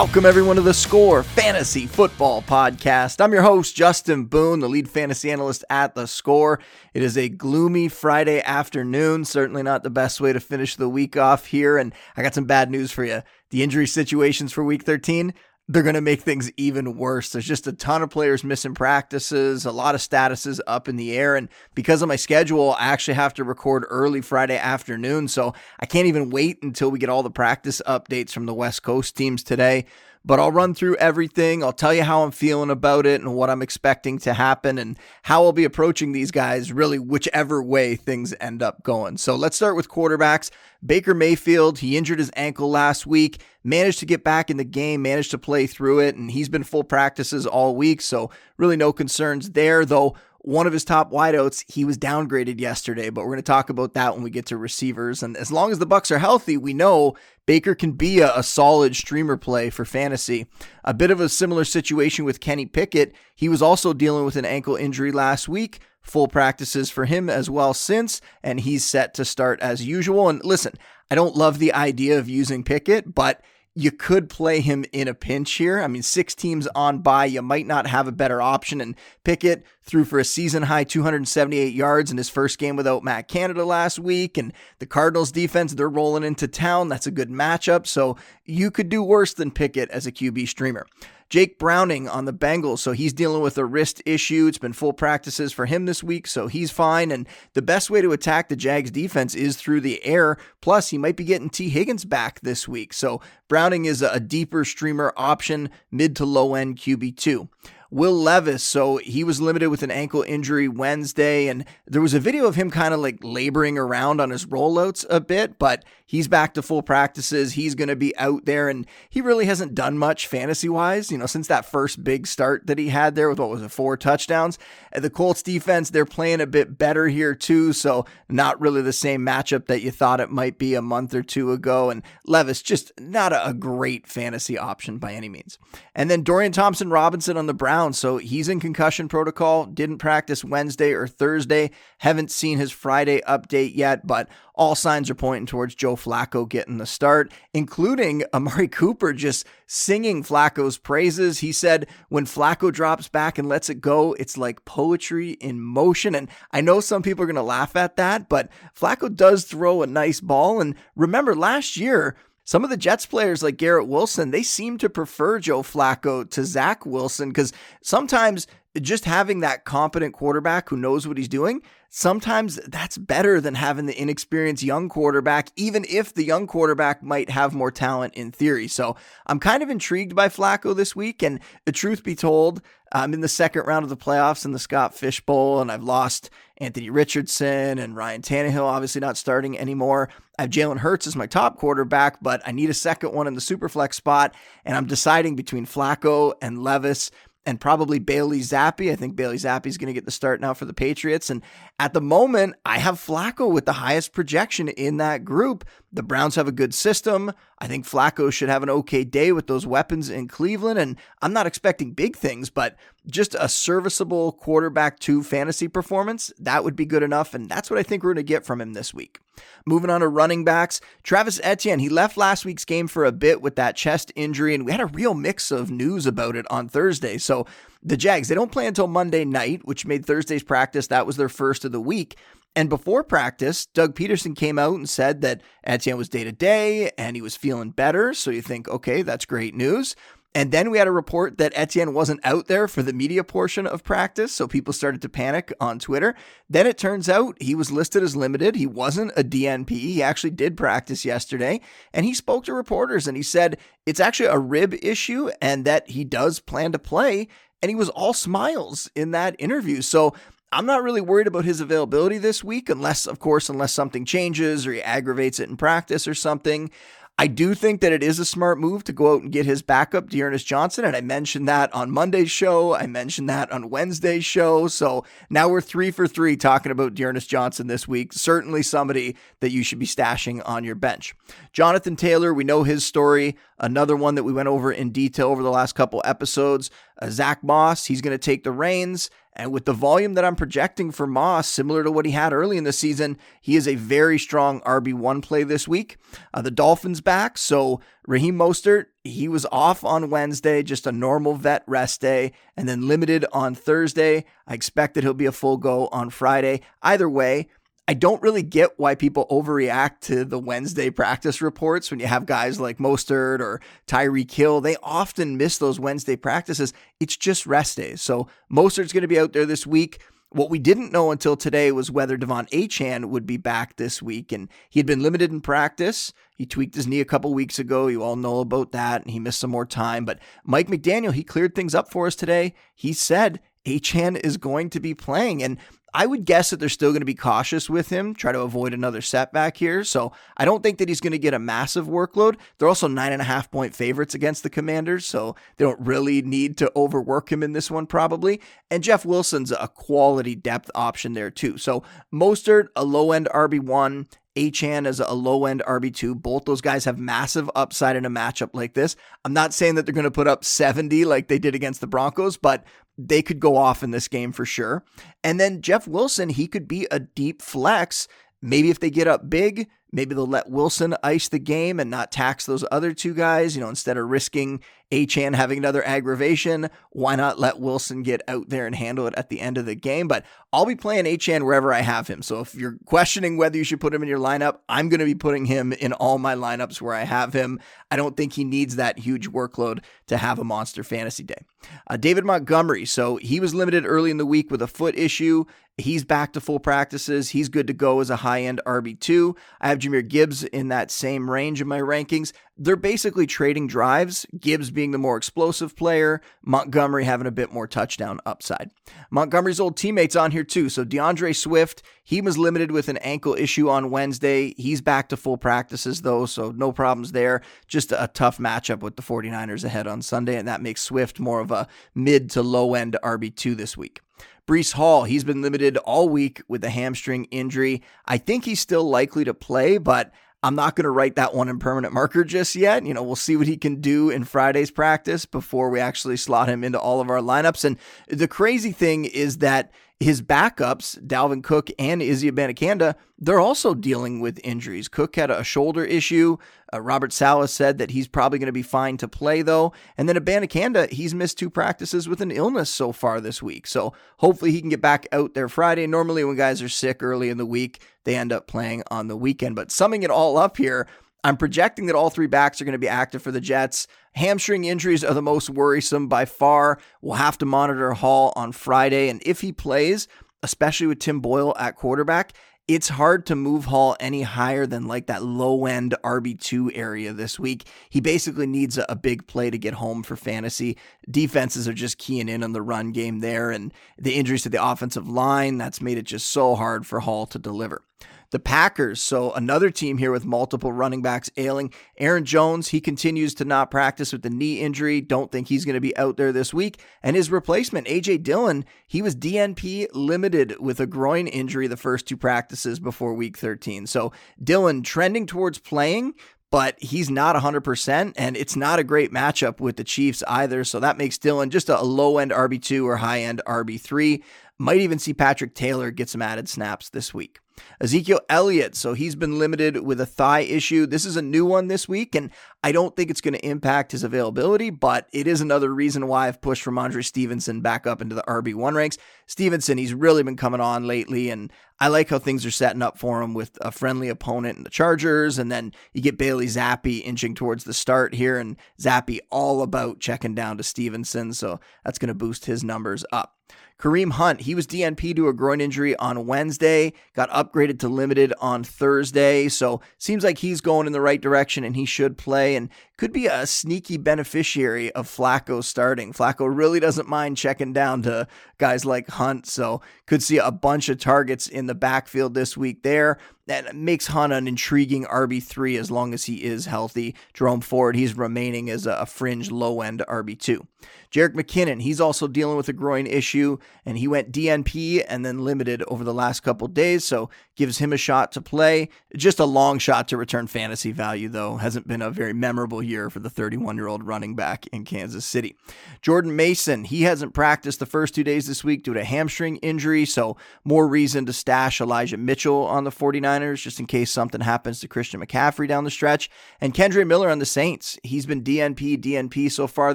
Welcome, everyone, to the Score Fantasy Football Podcast. I'm your host, Justin Boone, the lead fantasy analyst at the Score. It is a gloomy Friday afternoon, certainly not the best way to finish the week off here. And I got some bad news for you. The injury situations for week 13, they're going to make things even worse. There's just a ton of players missing practices, a lot of statuses up in the air. And because of my schedule, I actually have to record early Friday afternoon. So I can't even wait until we get all the practice updates from the West Coast teams today but I'll run through everything. I'll tell you how I'm feeling about it and what I'm expecting to happen and how I'll be approaching these guys, really, whichever way things end up going. So let's start with quarterbacks. Baker Mayfield, he injured his ankle last week, managed to get back in the game, managed to play through it, and he's been full practices all week. So really no concerns there, though one of his top wideouts, he was downgraded yesterday, but we're going to talk about that when we get to receivers. And as long as the Bucs are healthy, we know Baker can be a, a, solid streamer play for fantasy. A bit of a similar situation with Kenny Pickett. He was also dealing with an ankle injury last week. Full practices for him as well since, and he's set to start as usual. And listen, I don't love the idea of using Pickett, but you could play him in a pinch here. I mean, six teams on bye, you might not have a better option. And Pickett threw for a season high 278 yards in his first game without Matt Canada last week. And the Cardinals defense, they're rolling into town. That's a good matchup. So you could do worse than Pickett as a QB streamer. Jake Browning on the Bengals, so he's dealing with a wrist issue. It's been full practices for him this week, so he's fine. And the best way to attack the Jags defense is through the air. Plus, he might be getting Tee Higgins back this week. So Browning is a deeper streamer option, mid to low end QB2. Will Levis. So he was limited with an ankle injury Wednesday, and there was a video of him kind of like laboring around on his rollouts a bit, but he's back to full practices. He's going to be out there, and he really hasn't done much fantasy wise, you know, since that first big start that he had there with what was it, four touchdowns. The Colts defense, they're playing a bit better here too, so not really the same matchup that you thought it might be a month or two ago. And Levis, just not a, great fantasy option by any means. And then Dorian Thompson Robinson on the Browns so he's in concussion protocol, didn't practice Wednesday or Thursday. Haven't seen his Friday update yet, but all signs are pointing towards Joe Flacco getting the start, including Amari Cooper just singing Flacco's praises. He said, when Flacco drops back and lets it go, it's like poetry in motion. And I know some people are going to laugh at that, but Flacco does throw a nice ball. And remember, last year, some of the Jets players like Garrett Wilson, they seem to prefer Joe Flacco to Zach Wilson because sometimes just having that competent quarterback who knows what he's doing, sometimes that's better than having the inexperienced young quarterback, even if the young quarterback might have more talent in theory. So I'm kind of intrigued by Flacco this week. And the truth be told, I'm in the second round of the playoffs in the Scott Fish Bowl, and I've lost Anthony Richardson and Ryan Tannehill, obviously not starting anymore. I have Jalen Hurts as my top quarterback, but I need a second one in the superflex spot, and I'm deciding between Flacco and Levis and probably Bailey Zappe. I think Bailey Zappe is going to get the start now for the Patriots. And at the moment, I have Flacco with the highest projection in that group. The Browns have a good system. I think Flacco should have an okay day with those weapons in Cleveland. And I'm not expecting big things, but just a serviceable quarterback two fantasy performance, that would be good enough. And that's what I think we're going to get from him this week. Moving on to running backs, Travis Etienne, he left last week's game for a bit with that chest injury, and we had a real mix of news about it on Thursday. So the Jags, they don't play until Monday night, which made Thursday's practice, that was their first of the week. And before practice, Doug Pederson came out and said that Etienne was day to day and he was feeling better. So you think, okay, that's great news. And then we had a report that Etienne wasn't out there for the media portion of practice, so people started to panic on Twitter. Then it turns out he was listed as limited. He wasn't a DNP. He actually did practice yesterday, and he spoke to reporters and he said it's actually a rib issue and that he does plan to play. And he was all smiles in that interview. So I'm not really worried about his availability this week, unless, of course, unless something changes or he aggravates it in practice or something. I do think that it is a smart move to go out and get his backup, D'Ernest Johnson. And I mentioned that on Monday's show. I mentioned that on Wednesday's show. So now we're three for three talking about D'Ernest Johnson this week. Certainly somebody that you should be stashing on your bench. Jonathan Taylor, we know his story. Another one that we went over in detail over the last couple episodes. Uh, Zach Moss, he's going to take the reins. And with the volume that I'm projecting for Moss, similar to what he had early in the season, he is a very strong RB1 play this week. Uh, the Dolphins back. So Raheem Mostert, he was off on Wednesday, just a normal vet rest day, and then limited on Thursday. I expect that he'll be a full go on Friday. Either way, I don't really get why people overreact to the Wednesday practice reports when you have guys like Mostert or Tyreek Hill. They often miss those Wednesday practices. It's just rest days. So Mostert's going to be out there this week. What we didn't know until today was whether De'Von Achane would be back this week. And he had been limited in practice. He tweaked his knee a couple weeks ago. You all know about that. And he missed some more time. But Mike McDaniel, he cleared things up for us today. He said Achane is going to be playing. And I would guess that they're still going to be cautious with him, try to avoid another setback here. So I don't think that he's going to get a massive workload. They're also nine and a half point favorites against the Commanders, so they don't really need to overwork him in this one, probably. And Jeff Wilson's a quality depth option there, too. So Mostert, a low end RB1, Achane as a low end RB2. Both those guys have massive upside in a matchup like this. I'm not saying that they're going to put up 70 like they did against the Broncos, but they could go off in this game for sure. And then Jeff Wilson, he could be a deep flex. Maybe if they get up big, Maybe they'll let Wilson ice the game and not tax those other two guys. You know, instead of risking Achane having another aggravation, why not let Wilson get out there and handle it at the end of the game? But I'll be playing Achane wherever I have him. So if you're questioning whether you should put him in your lineup, I'm going to be putting him in all my lineups where I have him. I don't think he needs that huge workload to have a monster fantasy day. Uh, David Montgomery, so he was limited early in the week with a foot issue. He's back to full practices. He's good to go as a high end RB2. I have Jahmyr Gibbs in that same range of my rankings. They're basically trading drives, Gibbs being the more explosive player, Montgomery having a bit more touchdown upside. Montgomery's old teammates on here too. So D'Andre Swift, he was limited with an ankle issue on Wednesday. He's back to full practices though, so no problems there. Just a tough matchup with the 49ers ahead on Sunday, and that makes Swift more of a mid to low end RB2 this week. Breece Hall, he's been limited all week with a hamstring injury. I think he's still likely to play, but I'm not going to write that one in permanent marker just yet. You know, we'll see what he can do in Friday's practice before we actually slot him into all of our lineups. And the crazy thing is that his backups, Dalvin Cook and Izzy Abanikanda, they're also dealing with injuries. Cook had a shoulder issue. Uh, Robert Saleh said that he's probably going to be fine to play, though. And then Abanikanda, he's missed two practices with an illness so far this week. So hopefully he can get back out there Friday. Normally, when guys are sick early in the week, they end up playing on the weekend. But summing it all up here, I'm projecting that all three backs are going to be active for the Jets. Hamstring injuries are the most worrisome by far. We'll have to monitor Hall on Friday. And if he plays, especially with Tim Boyle at quarterback, it's hard to move Hall any higher than like that low end RB2 area this week. He basically needs a, big play to get home for fantasy. Defenses are just keying in on the run game there, and the injuries to the offensive line, that's made it just so hard for Hall to deliver. The Packers, so another team here with multiple running backs ailing. Aaron Jones, he continues to not practice with the knee injury. Don't think he's going to be out there this week. And his replacement, AJ Dillon, he was DNP limited with a groin injury the first two practices before week 13. So Dillon trending towards playing, but he's not 100%, and it's not a great matchup with the Chiefs either. So that makes Dillon just a low end RB2 or high end RB3. Might even see Patrick Taylor get some added snaps this week. Ezekiel Elliott, so he's been limited with a thigh issue. This is a new one this week, and I don't think it's going to impact his availability, but it is another reason why I've pushed Rhamondre Stevenson back up into the RB1 ranks. Stevenson, he's really been coming on lately, and I like how things are setting up for him with a friendly opponent in the Chargers, and then you get Bailey Zappe inching towards the start here, and Zappe all about checking down to Stevenson, so that's going to boost his numbers up. Kareem Hunt, he was DNP to a groin injury on Wednesday, got upgraded to limited on Thursday. So seems like he's going in the right direction and he should play and could be a sneaky beneficiary of Flacco starting. Flacco really doesn't mind checking down to guys like Hunt. So could see a bunch of targets in the backfield this week there that makes Hunt an intriguing RB3 as long as he is healthy. Jerome Ford, he's remaining as a fringe low end RB2. Jerick McKinnon, he's also dealing with a groin issue, and he went DNP and then limited over the last couple days, so gives him a shot to play. Just a long shot to return fantasy value, though. Hasn't been a very memorable year for the 31 year old running back in Kansas City. Jordan Mason, he hasn't practiced the first two days this week due to hamstring injury, so more reason to stash Elijah Mitchell on the 49ers just in case something happens to Christian McCaffrey down the stretch. And Kendre Miller on the Saints, he's been DNP, DNP so far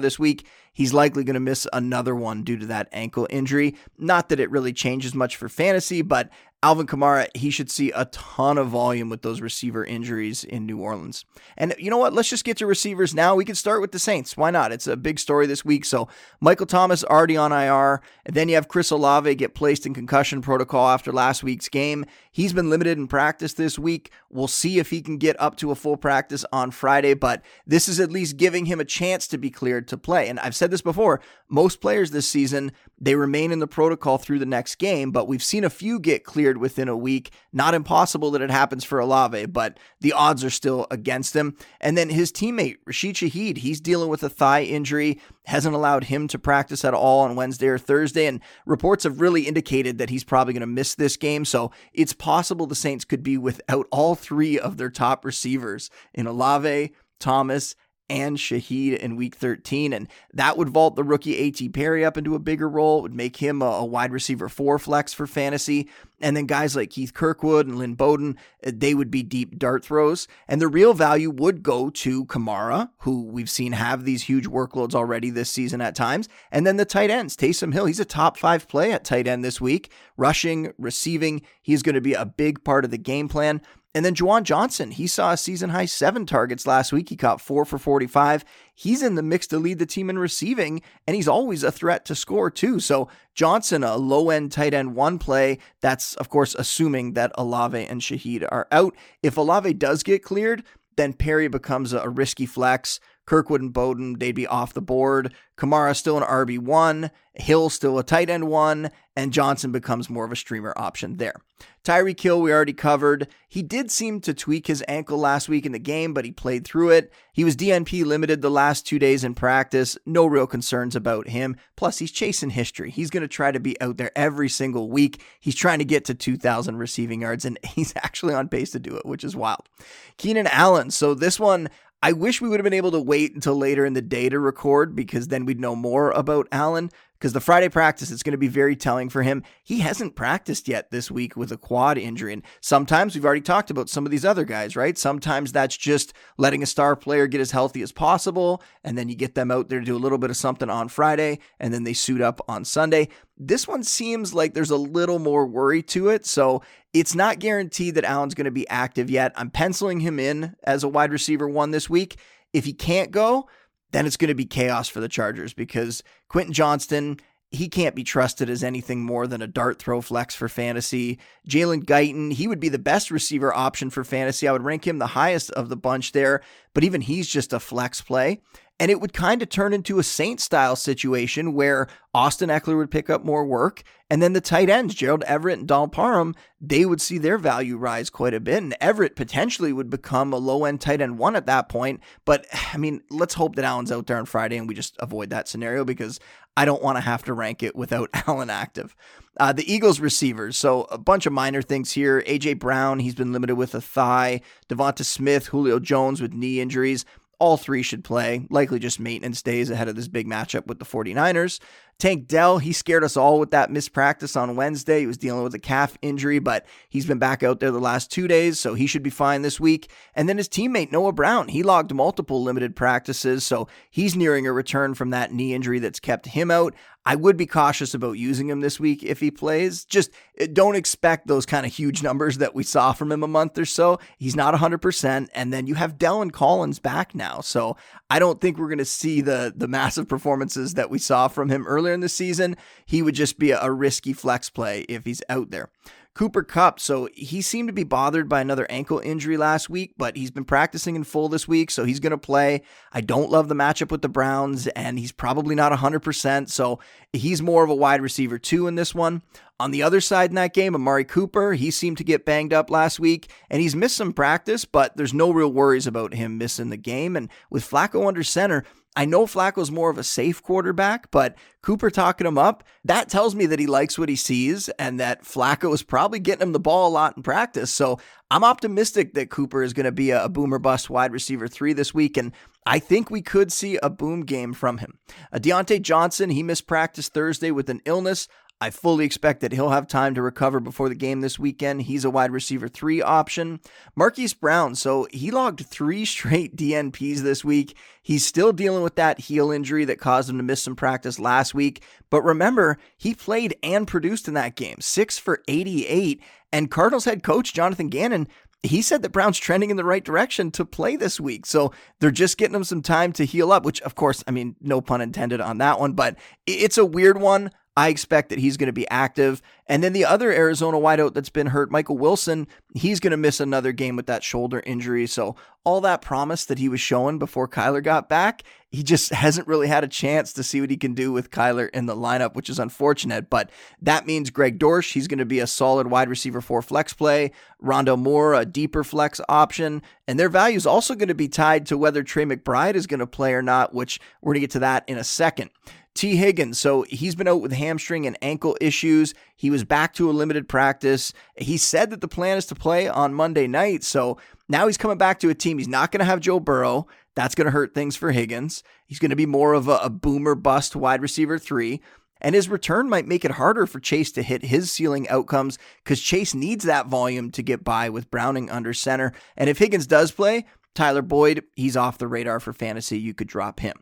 this week. He's likely going to miss another one due to that ankle injury. Not that it really changes much for fantasy, but Alvin Kamara, he should see a ton of volume with those receiver injuries in New Orleans. And you know what? Let's just get to receivers now. We can start with the Saints. Why not? It's a big story this week. So Michael Thomas already on IR, and then you have Chris Olave get placed in concussion protocol after last week's game. He's been limited in practice this week. We'll see if he can get up to a full practice on Friday, but this is at least giving him a chance to be cleared to play. And I've said this before, most players this season, they remain in the protocol through the next game, but we've seen a few get cleared within a week. Not impossible that it happens for Olave, but the odds are still against him. And then his teammate, Rashid Shaheed, he's dealing with a thigh injury, hasn't allowed him to practice at all on Wednesday or Thursday. And reports have really indicated that he's probably going to miss this game. So it's possible the Saints could be without all three of their top receivers in Olave, Thomas, and Shaheed in week 13. And that would vault the rookie A.T. Perry up into a bigger role. It would make him a, a, wide receiver four flex for fantasy. And then guys like Keith Kirkwood and Lynn Bowden, uh, they would be deep dart throws. And the real value would go to Kamara, who we've seen have these huge workloads already this season at times. And then the tight ends, Taysom Hill, he's a top five play at tight end this week, rushing, receiving. He's going to be a big part of the game plan. And then Juwan Johnson, he saw a season high seven targets last week. He caught four for 45. He's in the mix to lead the team in receiving, and he's always a threat to score too. So Johnson, a low end tight end one play. That's, of course, assuming that Olave and Shaheed are out. If Olave does get cleared, then Perry becomes a, risky flex. Kirkwood and Bowden, they'd be off the board. Kamara still an RB1, Hill still a tight end one, and Johnson becomes more of a streamer option there. Tyreek Hill, we already covered. He did seem to tweak his ankle last week in the game, but he played through it. He was DNP limited the last two days in practice. No real concerns about him. Plus, he's chasing history. He's going to try to be out there every single week. He's trying to get to 2,000 receiving yards, and he's actually on pace to do it, which is wild. Keenan Allen. So, this one, I wish we would have been able to wait until later in the day to record because then we'd know more about Allen because the Friday practice is going to be very telling for him. He hasn't practiced yet this week with a quad injury. And sometimes we've already talked about some of these other guys, right? Sometimes that's just letting a star player get as healthy as possible. And then you get them out there to do a little bit of something on Friday and then they suit up on Sunday. This one seems like there's a little more worry to it. So it's not guaranteed that Allen's going to be active yet. I'm penciling him in as a wide receiver one this week. If he can't go, then it's going to be chaos for the Chargers because Quentin Johnston, he can't be trusted as anything more than a dart throw flex for fantasy. Jalen Guyton, he would be the best receiver option for fantasy. I would rank him the highest of the bunch there, but even he's just a flex play. And it would kind of turn into a Saint style situation where Austin Ekeler would pick up more work. And then the tight ends, Gerald Everett and Donald Parham, they would see their value rise quite a bit. And Everett potentially would become a low end tight end one at that point. But I mean, let's hope that Allen's out there on Friday and we just avoid that scenario because I don't want to have to rank it without Allen active. Uh, the Eagles receivers, so a bunch of minor things here. AJ Brown, he's been limited with a thigh. Devonta Smith, Julio Jones with knee injuries all three should play, likely just maintenance days ahead of this big matchup with the 49ers. Tank Dell, he scared us all with that missed practice on Wednesday. He was dealing with a calf injury, but he's been back out there the last two days, so he should be fine this week. And then his teammate, Noah Brown, he logged multiple limited practices, so he's nearing a return from that knee injury that's kept him out. I would be cautious about using him this week if he plays. Just eh, don't expect those kind of huge numbers that we saw from him a month or so. He's not 100%. And then you have Dell and Collins back now. So I don't think we're going to see the, the massive performances that we saw from him earlier in the season. He would just be a, risky flex play if he's out there. Cooper Kupp, so he seemed to be bothered by another ankle injury last week, but he's been practicing in full this week, so he's going to play. I don't love the matchup with the Browns, and he's probably not 100%, so he's more of a wide receiver too in this one. On the other side in that game, Amari Cooper, he seemed to get banged up last week and he's missed some practice, but there's no real worries about him missing the game. And with Flacco under center, I know Flacco's more of a safe quarterback, but Cooper talking him up, that tells me that he likes what he sees and that Flacco is probably getting him the ball a lot in practice. So I'm optimistic that Cooper is going to be a, boomer bust wide receiver three this week. And I think we could see a boom game from him. Uh, a Diontae Johnson, he missed practice Thursday with an illness. I fully expect that he'll have time to recover before the game this weekend. He's a wide receiver three option. Marquise Brown, so he logged three straight DNPs this week. He's still dealing with that heel injury that caused him to miss some practice last week. But remember, he played and produced in that game, six for 88. And Cardinals head coach Jonathan Gannon he said that Brown's trending in the right direction to play this week. So they're just getting him some time to heal up, which, of course, I mean, no pun intended on that one, but it's a weird one. I expect that he's going to be active. And then the other Arizona wideout that's been hurt, Michael Wilson, he's going to miss another game with that shoulder injury. So all that promise that he was showing before Kyler got back, he just hasn't really had a chance to see what he can do with Kyler in the lineup, which is unfortunate. But that means Greg Dortch, he's going to be a solid wide receiver for flex play. Rondale Moore, a deeper flex option. And their value is also going to be tied to whether Trey McBride is going to play or not, which we're going to get to that in a second. Tee Higgins, so he's been out with hamstring and ankle issues. He was back to a limited practice. He said that the plan is to play on Monday night. So now he's coming back to a team. He's not going to have Joe Burrow. That's going to hurt things for Higgins. He's going to be more of a, a boomer bust wide receiver three. And his return might make it harder for Chase to hit his ceiling outcomes because Chase needs that volume to get by with Browning under center. And if Higgins does play, Tyler Boyd, he's off the radar for fantasy. You could drop him.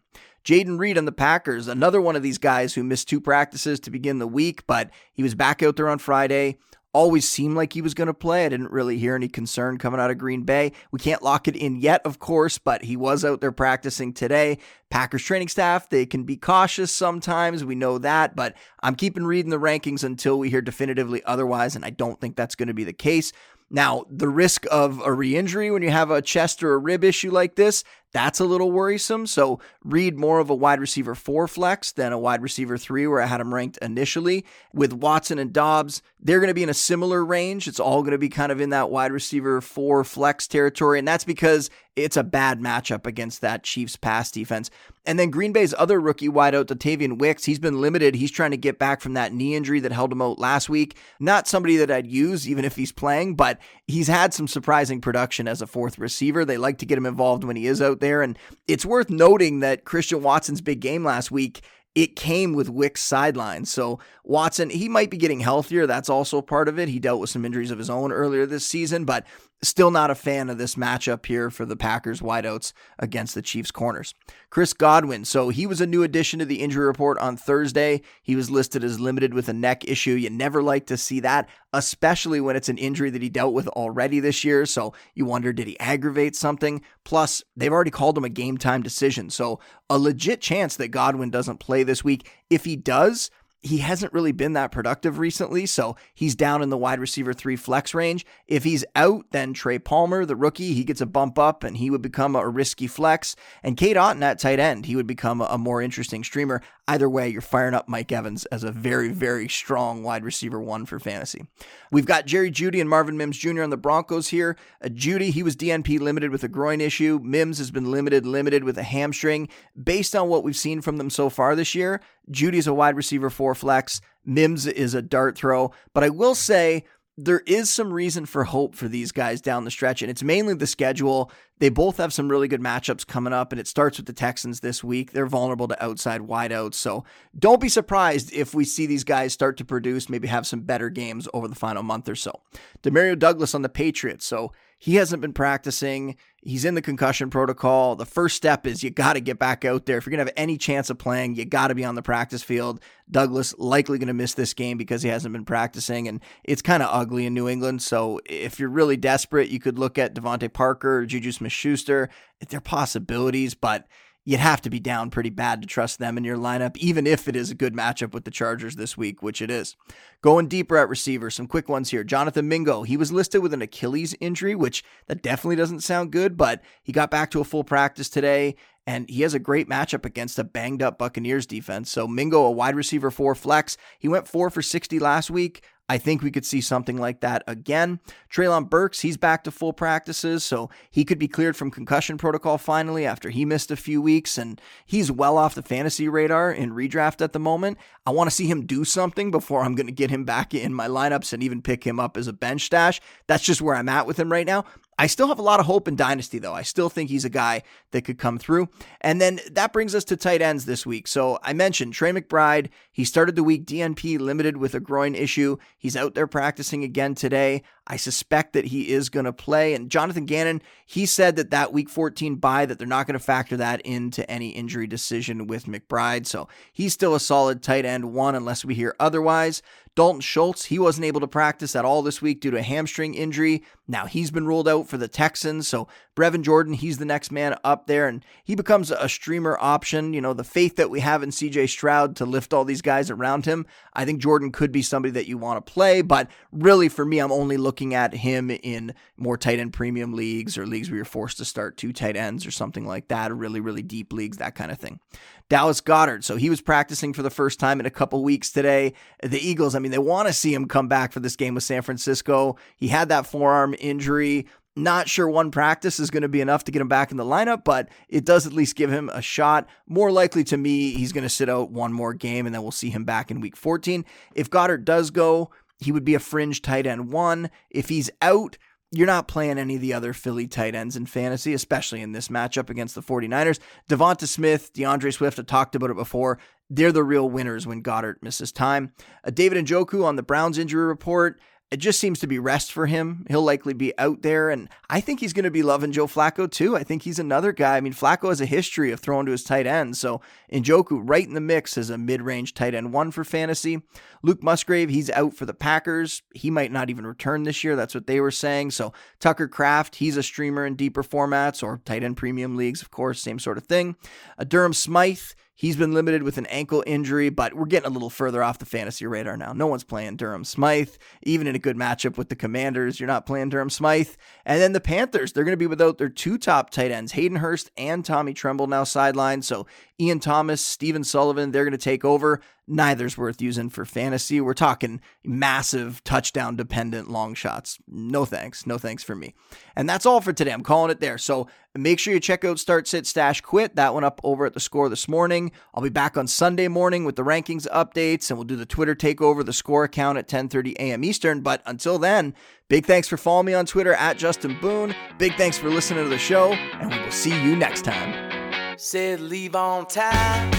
Jayden Reed on the Packers, another one of these guys who missed two practices to begin the week, but he was back out there on Friday. Always seemed like he was going to play. I didn't really hear any concern coming out of Green Bay. We can't lock it in yet, of course, but he was out there practicing today. Packers training staff, they can be cautious sometimes. We know that, but I'm keeping reading the rankings until we hear definitively otherwise, and I don't think that's going to be the case. Now, the risk of a re injury when you have a chest or a rib issue like this, that's a little worrisome. So Reed more of a wide receiver four flex than a wide receiver three, where I had him ranked initially. With Watson and Dobbs, they're going to be in a similar range. It's all going to be kind of in that wide receiver four flex territory. And that's because it's a bad matchup against that Chiefs pass defense. And then Green Bay's other rookie wideout, Dontayvion Wicks, he's been limited. He's trying to get back from that knee injury that held him out last week. Not somebody that I'd use even if he's playing, but he's had some surprising production as a fourth receiver. They like to get him involved when he is out there. And it's worth noting that Christian Watson's big game last week it came with Wick's sideline. So Watson, he might be getting healthier. That's also part of it. He dealt with some injuries of his own earlier this season, but Still not a fan of this matchup here for the Packers wideouts against the Chiefs corners. Chris Godwin. So he was a new addition to the injury report on Thursday. He was listed as limited with a neck issue. You never like to see that, especially when it's an injury that he dealt with already this year. So you wonder, did he aggravate something? Plus, they've already called him a game time decision. So a legit chance that Godwin doesn't play this week. If he does, he hasn't really been that productive recently, so he's down in the wide receiver three flex range. If he's out, then Trey Palmer, the rookie, he gets a bump up and he would become a risky flex. And Cade Otton at tight end, he would become a more interesting streamer. Either way, you're firing up Mike Evans as a very, very strong wide receiver one for fantasy. We've got Jerry Jeudy and Marvin Mims Jr. on the Broncos here. Uh, Jeudy, he was DNP limited with a groin issue. Mims has been limited, limited with a hamstring. Based on what we've seen from them so far this year, Jeudy's a wide receiver four flex. Mims is a dart throw. But I will say, there is some reason for hope for these guys down the stretch, and it's mainly the schedule. They both have some really good matchups coming up, and it starts with the Texans this week. They're vulnerable to outside wideouts, so don't be surprised if we see these guys start to produce, maybe have some better games over the final month or so. Demario Douglas on the Patriots, so he hasn't been practicing. He's in the concussion protocol. The first step is you got to get back out there. If you're going to have any chance of playing, you got to be on the practice field. Douglas likely going to miss this game because he hasn't been practicing, and it's kind of ugly in New England. So if you're really desperate, you could look at DeVante Parker, Juju Smith Schuster. They're possibilities, but you'd have to be down pretty bad to trust them in your lineup, even if it is a good matchup with the Chargers this week, which it is. Going deeper at receiver, some quick ones here. Jonathan Mingo, he was listed with an Achilles injury, which that definitely doesn't sound good, but he got back to a full practice today, and he has a great matchup against a banged up Buccaneers defense. So Mingo, a wide receiver four flex, he went four for 60 last week. I think we could see something like that again. Treylon Burks, he's back to full practices, so he could be cleared from concussion protocol finally after he missed a few weeks, and he's well off the fantasy radar in redraft at the moment. I want to see him do something before I'm going to get him back in my lineups and even pick him up as a bench stash. That's just where I'm at with him right now. I still have a lot of hope in Dynasty, though. I still think he's a guy that could come through. And then that brings us to tight ends this week. So I mentioned Trey McBride. He started the week DNP limited with a groin issue. He's out there practicing again today. I suspect that he is going to play. And Jonathan Gannon, he said that that week 14 bye, that they're not going to factor that into any injury decision with McBride. So he's still a solid tight end one unless we hear otherwise. Dalton Schultz, he wasn't able to practice at all this week due to a hamstring injury. Now he's been ruled out for the Texans. So Brevin Jordan, he's the next man up there, and he becomes a streamer option. You know, the faith that we have in CJ Stroud to lift all these guys around him, I think Jordan could be somebody that you want to play. But really, for me, I'm only looking at him in more tight end premium leagues or leagues where you're forced to start two tight ends or something like that, or really, really deep leagues, that kind of thing. Dallas Goedert, So he was practicing for the first time in a couple weeks today. The Eagles, I mean, they want to see him come back for this game with San Francisco. He had that forearm injury. Not sure one practice is going to be enough to get him back in the lineup, but it does at least give him a shot. More likely to me, he's going to sit out one more game and then we'll see him back in week 14. If Goedert does go, he would be a fringe tight end one. If he's out, you're not playing any of the other Philly tight ends in fantasy, especially in this matchup against the 49ers. Devonta Smith, D'Andre Swift, I talked about it before. They're the real winners when Goedert misses time. Uh, David Njoku on the Browns injury report it just seems to be rest for him. He'll likely be out there, and I think he's going to be loving Joe Flacco too. I think he's another guy. I mean, Flacco has a history of throwing to his tight end, so Njoku right in the mix as a mid-range tight end one for fantasy. Luke Musgrave, he's out for the Packers. He might not even return this year. That's what they were saying. So Tucker Kraft, he's a streamer in deeper formats or tight end premium leagues, of course, same sort of thing. Uh, Durham Smythe. He's been limited with an ankle injury, but we're getting a little further off the fantasy radar now. No one's playing Durham Smythe. Even in a good matchup with the Commanders, you're not playing Durham Smythe. And then the Panthers, they're going to be without their two top tight ends, Hayden Hurst and Tommy Tremble, now sidelined. So Ian Thomas, Stephen Sullivan, they're going to take over neither's worth using for fantasy. We're talking massive touchdown dependent long shots. No thanks. No thanks for me. And that's all for today. I'm calling it there. So make sure you check out Start Sit Stash Quit. That one up over at the score this morning. I'll be back on Sunday morning with the rankings updates and we'll do the Twitter takeover, the score account at 10:30 a.m. Eastern. But until then, big thanks for following me on Twitter at Justin Boone. Big thanks for listening to the show, and we will see you next time. Said leave on time.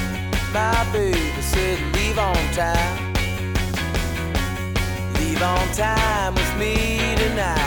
My baby said leave on time. Leave on time with me tonight.